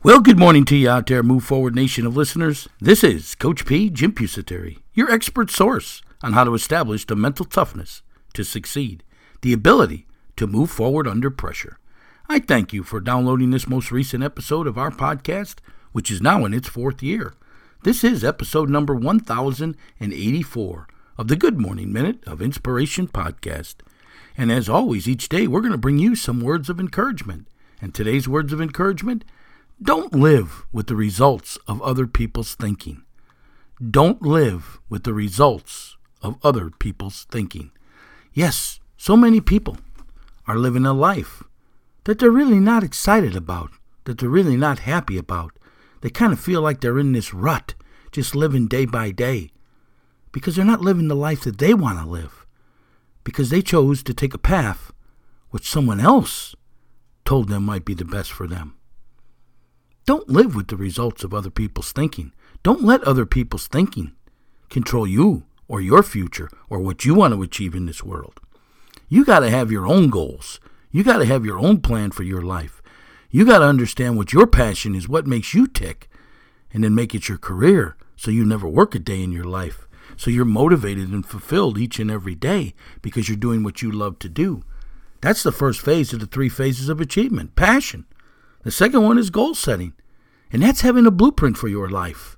Well, good morning to you out there, Move Forward Nation of listeners. This is Coach P. Jim Pusateri, your expert source on how to establish the mental toughness to succeed, the ability to move forward under pressure. I thank you for downloading this most recent episode of our podcast, which is now in its fourth year. This is episode number 1084 of the Good Morning Minute of Inspiration podcast. And as always, each day we're going to bring you some words of encouragement. And today's words of encouragement don't live with the results of other people's thinking. Don't live with the results of other people's thinking. Yes, so many people are living a life that they're really not excited about, that they're really not happy about. They kind of feel like they're in this rut, just living day by day, because they're not living the life that they want to live, because they chose to take a path which someone else told them might be the best for them. Don't live with the results of other people's thinking. Don't let other people's thinking control you or your future or what you want to achieve in this world. You got to have your own goals. You got to have your own plan for your life. You got to understand what your passion is, what makes you tick, and then make it your career so you never work a day in your life. So you're motivated and fulfilled each and every day because you're doing what you love to do. That's the first phase of the three phases of achievement passion. The second one is goal setting, and that's having a blueprint for your life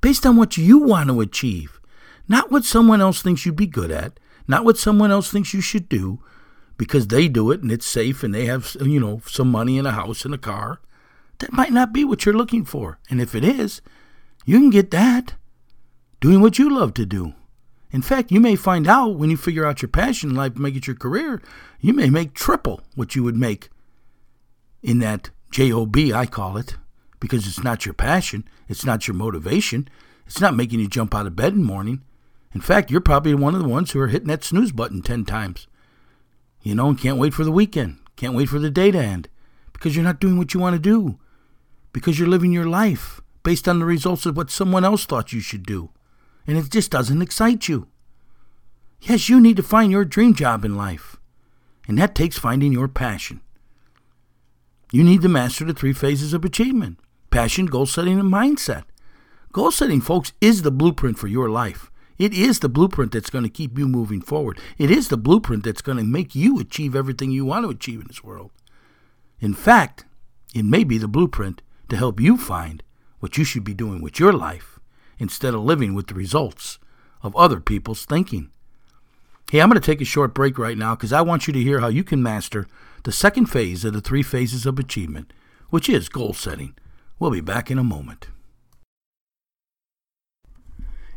based on what you want to achieve, not what someone else thinks you'd be good at, not what someone else thinks you should do because they do it and it's safe and they have, you know, some money in a house and a car. That might not be what you're looking for. And if it is, you can get that doing what you love to do. In fact, you may find out when you figure out your passion in life, make it your career, you may make triple what you would make in that job I call it because it's not your passion it's not your motivation it's not making you jump out of bed in the morning. In fact you're probably one of the ones who are hitting that snooze button 10 times you know and can't wait for the weekend can't wait for the day to end because you're not doing what you want to do because you're living your life based on the results of what someone else thought you should do and it just doesn't excite you. Yes you need to find your dream job in life and that takes finding your passion you need to master the three phases of achievement passion, goal setting, and mindset. Goal setting, folks, is the blueprint for your life. It is the blueprint that's going to keep you moving forward. It is the blueprint that's going to make you achieve everything you want to achieve in this world. In fact, it may be the blueprint to help you find what you should be doing with your life instead of living with the results of other people's thinking. Hey, I'm going to take a short break right now because I want you to hear how you can master the second phase of the three phases of achievement, which is goal setting. We'll be back in a moment.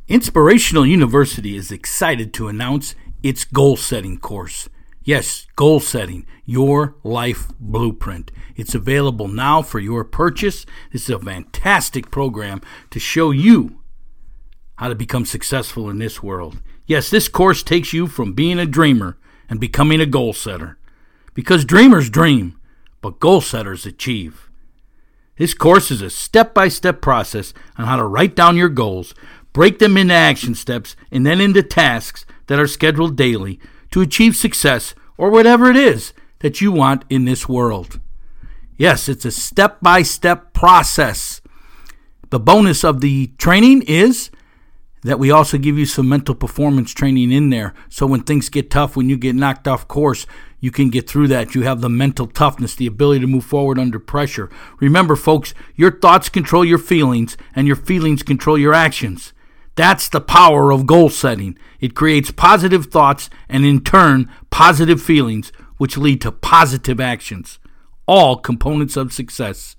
Inspirational University is excited to announce its goal setting course. Yes, goal setting, your life blueprint. It's available now for your purchase. This is a fantastic program to show you how to become successful in this world. Yes, this course takes you from being a dreamer and becoming a goal setter. Because dreamers dream, but goal setters achieve. This course is a step by step process on how to write down your goals, break them into action steps, and then into tasks that are scheduled daily to achieve success or whatever it is that you want in this world. Yes, it's a step by step process. The bonus of the training is that we also give you some mental performance training in there. So when things get tough, when you get knocked off course, you can get through that. You have the mental toughness, the ability to move forward under pressure. Remember, folks, your thoughts control your feelings, and your feelings control your actions. That's the power of goal setting. It creates positive thoughts and, in turn, positive feelings, which lead to positive actions. All components of success.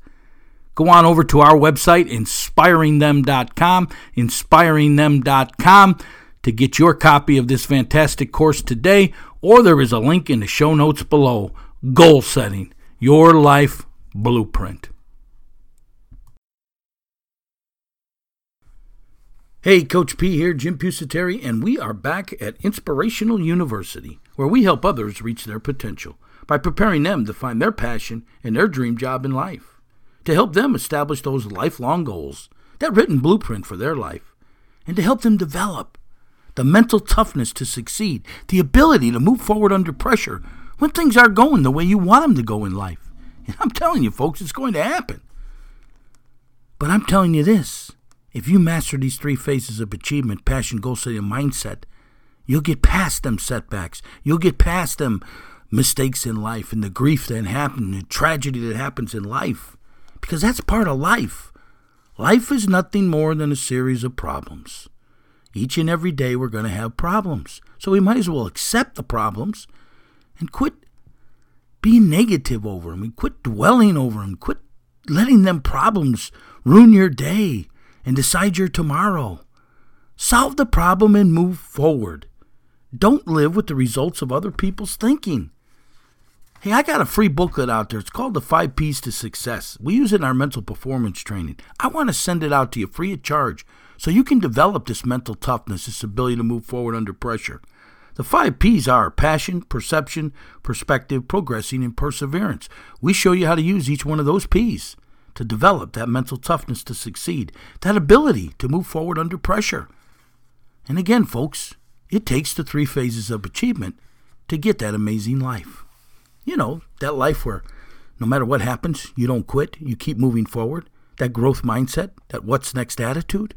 Go on over to our website, inspiringthem.com, inspiringthem.com, to get your copy of this fantastic course today, or there is a link in the show notes below. Goal setting, your life blueprint. Hey, Coach P here, Jim Pusateri, and we are back at Inspirational University, where we help others reach their potential by preparing them to find their passion and their dream job in life to help them establish those lifelong goals, that written blueprint for their life, and to help them develop the mental toughness to succeed, the ability to move forward under pressure when things aren't going the way you want them to go in life. And I'm telling you, folks, it's going to happen. But I'm telling you this if you master these three phases of achievement passion, goal setting, and mindset you'll get past them setbacks. You'll get past them mistakes in life and the grief that happens, the tragedy that happens in life because that's part of life. Life is nothing more than a series of problems. Each and every day we're going to have problems. So we might as well accept the problems and quit being negative over them and quit dwelling over them. Quit letting them problems ruin your day and decide your tomorrow. Solve the problem and move forward. Don't live with the results of other people's thinking. Hey, I got a free booklet out there. It's called The Five P's to Success. We use it in our mental performance training. I want to send it out to you free of charge so you can develop this mental toughness, this ability to move forward under pressure. The five P's are passion, perception, perspective, progressing, and perseverance. We show you how to use each one of those P's to develop that mental toughness to succeed, that ability to move forward under pressure. And again, folks, it takes the three phases of achievement to get that amazing life you know, that life where no matter what happens, you don't quit, you keep moving forward, that growth mindset, that what's next attitude.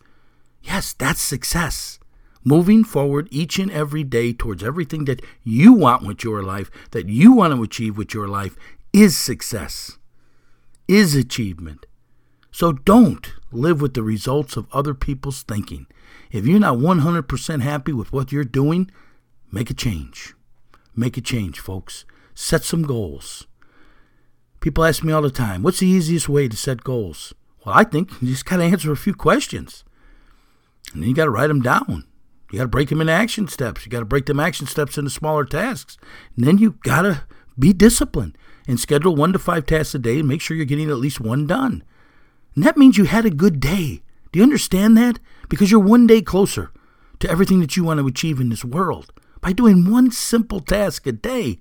Yes, that's success. Moving forward each and every day towards everything that you want with your life, that you want to achieve with your life, is success, is achievement. So don't live with the results of other people's thinking. If you're not 100% happy with what you're doing, make a change. Make a change, folks. Set some goals. People ask me all the time, what's the easiest way to set goals? Well, I think you just got to answer a few questions. And then you got to write them down. You got to break them into action steps. You got to break them action steps into smaller tasks. And then you got to be disciplined and schedule one to five tasks a day and make sure you're getting at least one done. And that means you had a good day. Do you understand that? Because you're one day closer to everything that you want to achieve in this world by doing one simple task a day.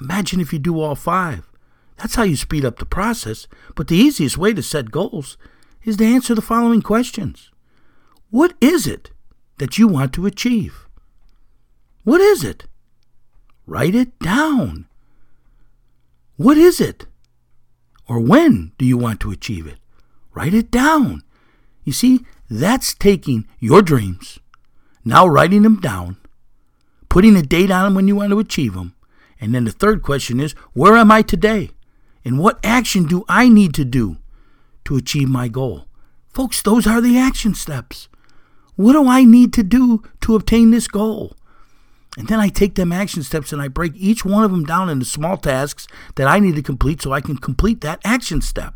Imagine if you do all five. That's how you speed up the process. But the easiest way to set goals is to answer the following questions What is it that you want to achieve? What is it? Write it down. What is it? Or when do you want to achieve it? Write it down. You see, that's taking your dreams, now writing them down, putting a date on them when you want to achieve them, and then the third question is where am I today? And what action do I need to do to achieve my goal? Folks, those are the action steps. What do I need to do to obtain this goal? And then I take them action steps and I break each one of them down into small tasks that I need to complete so I can complete that action step.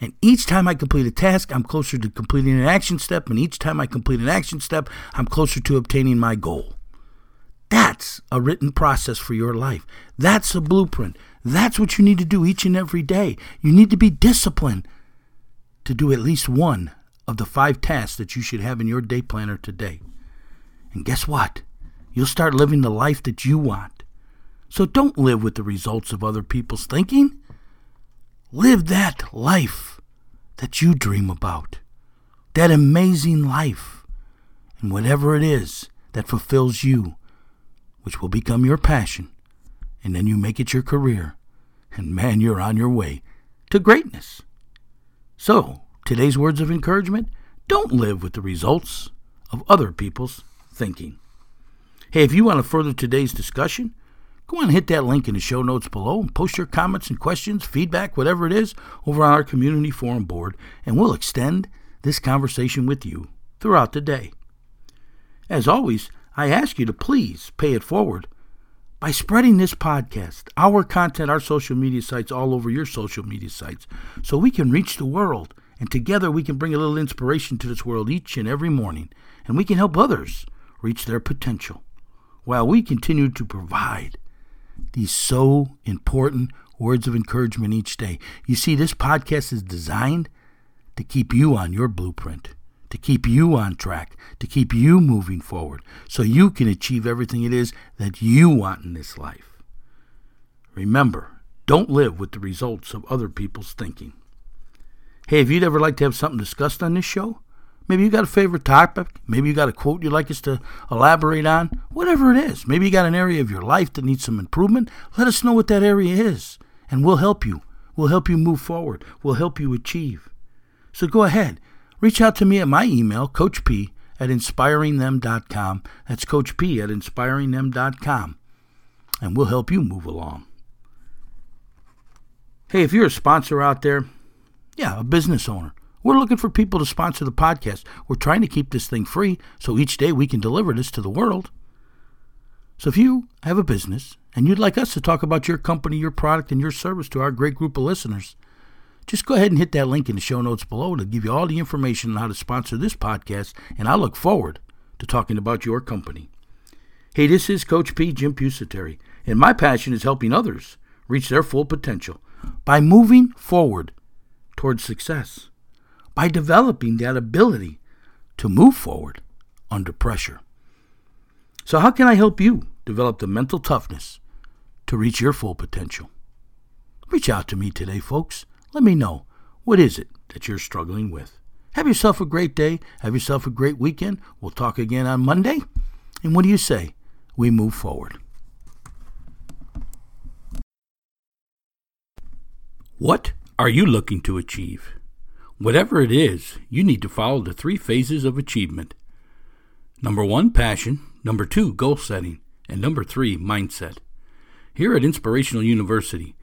And each time I complete a task, I'm closer to completing an action step. And each time I complete an action step, I'm closer to obtaining my goal. That's a written process for your life. That's a blueprint. That's what you need to do each and every day. You need to be disciplined to do at least one of the five tasks that you should have in your day planner today. And guess what? You'll start living the life that you want. So don't live with the results of other people's thinking. Live that life that you dream about, that amazing life, and whatever it is that fulfills you, which will become your passion, and then you make it your career, and man, you're on your way to greatness. So, today's words of encouragement don't live with the results of other people's thinking. Hey, if you want to further today's discussion, go on and hit that link in the show notes below and post your comments and questions, feedback, whatever it is, over on our community forum board, and we'll extend this conversation with you throughout the day. As always, I ask you to please pay it forward by spreading this podcast, our content, our social media sites, all over your social media sites, so we can reach the world. And together we can bring a little inspiration to this world each and every morning. And we can help others reach their potential while we continue to provide these so important words of encouragement each day. You see, this podcast is designed to keep you on your blueprint to keep you on track, to keep you moving forward, so you can achieve everything it is that you want in this life. Remember, don't live with the results of other people's thinking. Hey, if you'd ever like to have something discussed on this show, maybe you got a favorite topic, maybe you got a quote you'd like us to elaborate on, whatever it is. Maybe you got an area of your life that needs some improvement. Let us know what that area is, and we'll help you. We'll help you move forward. We'll help you achieve. So go ahead, Reach out to me at my email, Coach P at inspiringthem.com. That's Coach P at inspiringthem.com. And we'll help you move along. Hey, if you're a sponsor out there, yeah, a business owner, we're looking for people to sponsor the podcast. We're trying to keep this thing free so each day we can deliver this to the world. So if you have a business and you'd like us to talk about your company, your product, and your service to our great group of listeners, just go ahead and hit that link in the show notes below to give you all the information on how to sponsor this podcast, and I look forward to talking about your company. Hey, this is Coach P, Jim Pusateri, and my passion is helping others reach their full potential by moving forward towards success, by developing that ability to move forward under pressure. So, how can I help you develop the mental toughness to reach your full potential? Reach out to me today, folks. Let me know. What is it that you're struggling with? Have yourself a great day. Have yourself a great weekend. We'll talk again on Monday. And what do you say? We move forward. What are you looking to achieve? Whatever it is, you need to follow the three phases of achievement. Number one, passion. Number two, goal setting. And number three, mindset. Here at Inspirational University,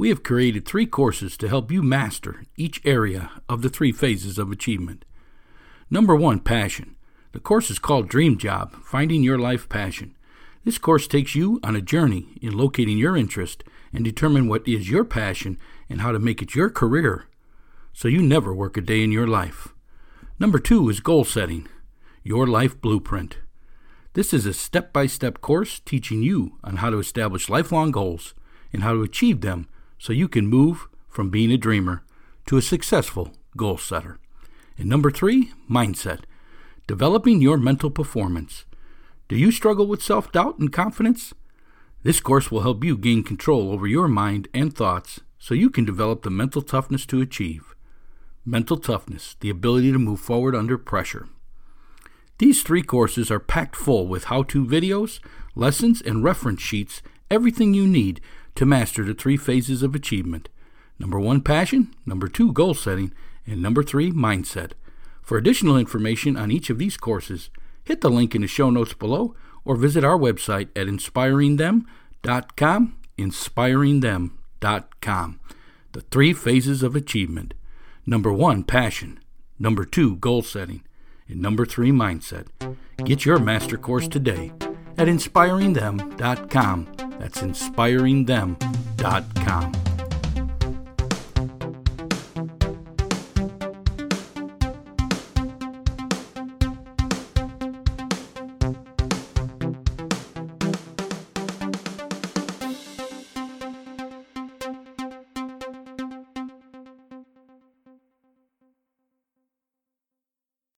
we have created three courses to help you master each area of the three phases of achievement. Number one, passion. The course is called Dream Job Finding Your Life Passion. This course takes you on a journey in locating your interest and determine what is your passion and how to make it your career so you never work a day in your life. Number two is goal setting, your life blueprint. This is a step by step course teaching you on how to establish lifelong goals and how to achieve them so you can move from being a dreamer to a successful goal setter. And number three, mindset. Developing your mental performance. Do you struggle with self doubt and confidence? This course will help you gain control over your mind and thoughts so you can develop the mental toughness to achieve. Mental toughness, the ability to move forward under pressure. These three courses are packed full with how to videos, lessons, and reference sheets, everything you need to master the three phases of achievement number one, passion, number two, goal setting, and number three, mindset. For additional information on each of these courses, hit the link in the show notes below or visit our website at inspiringthem.com. Inspiringthem.com. The three phases of achievement number one, passion, number two, goal setting, and number three, mindset. Get your master course today at inspiringthem.com. That's inspiringthem.com.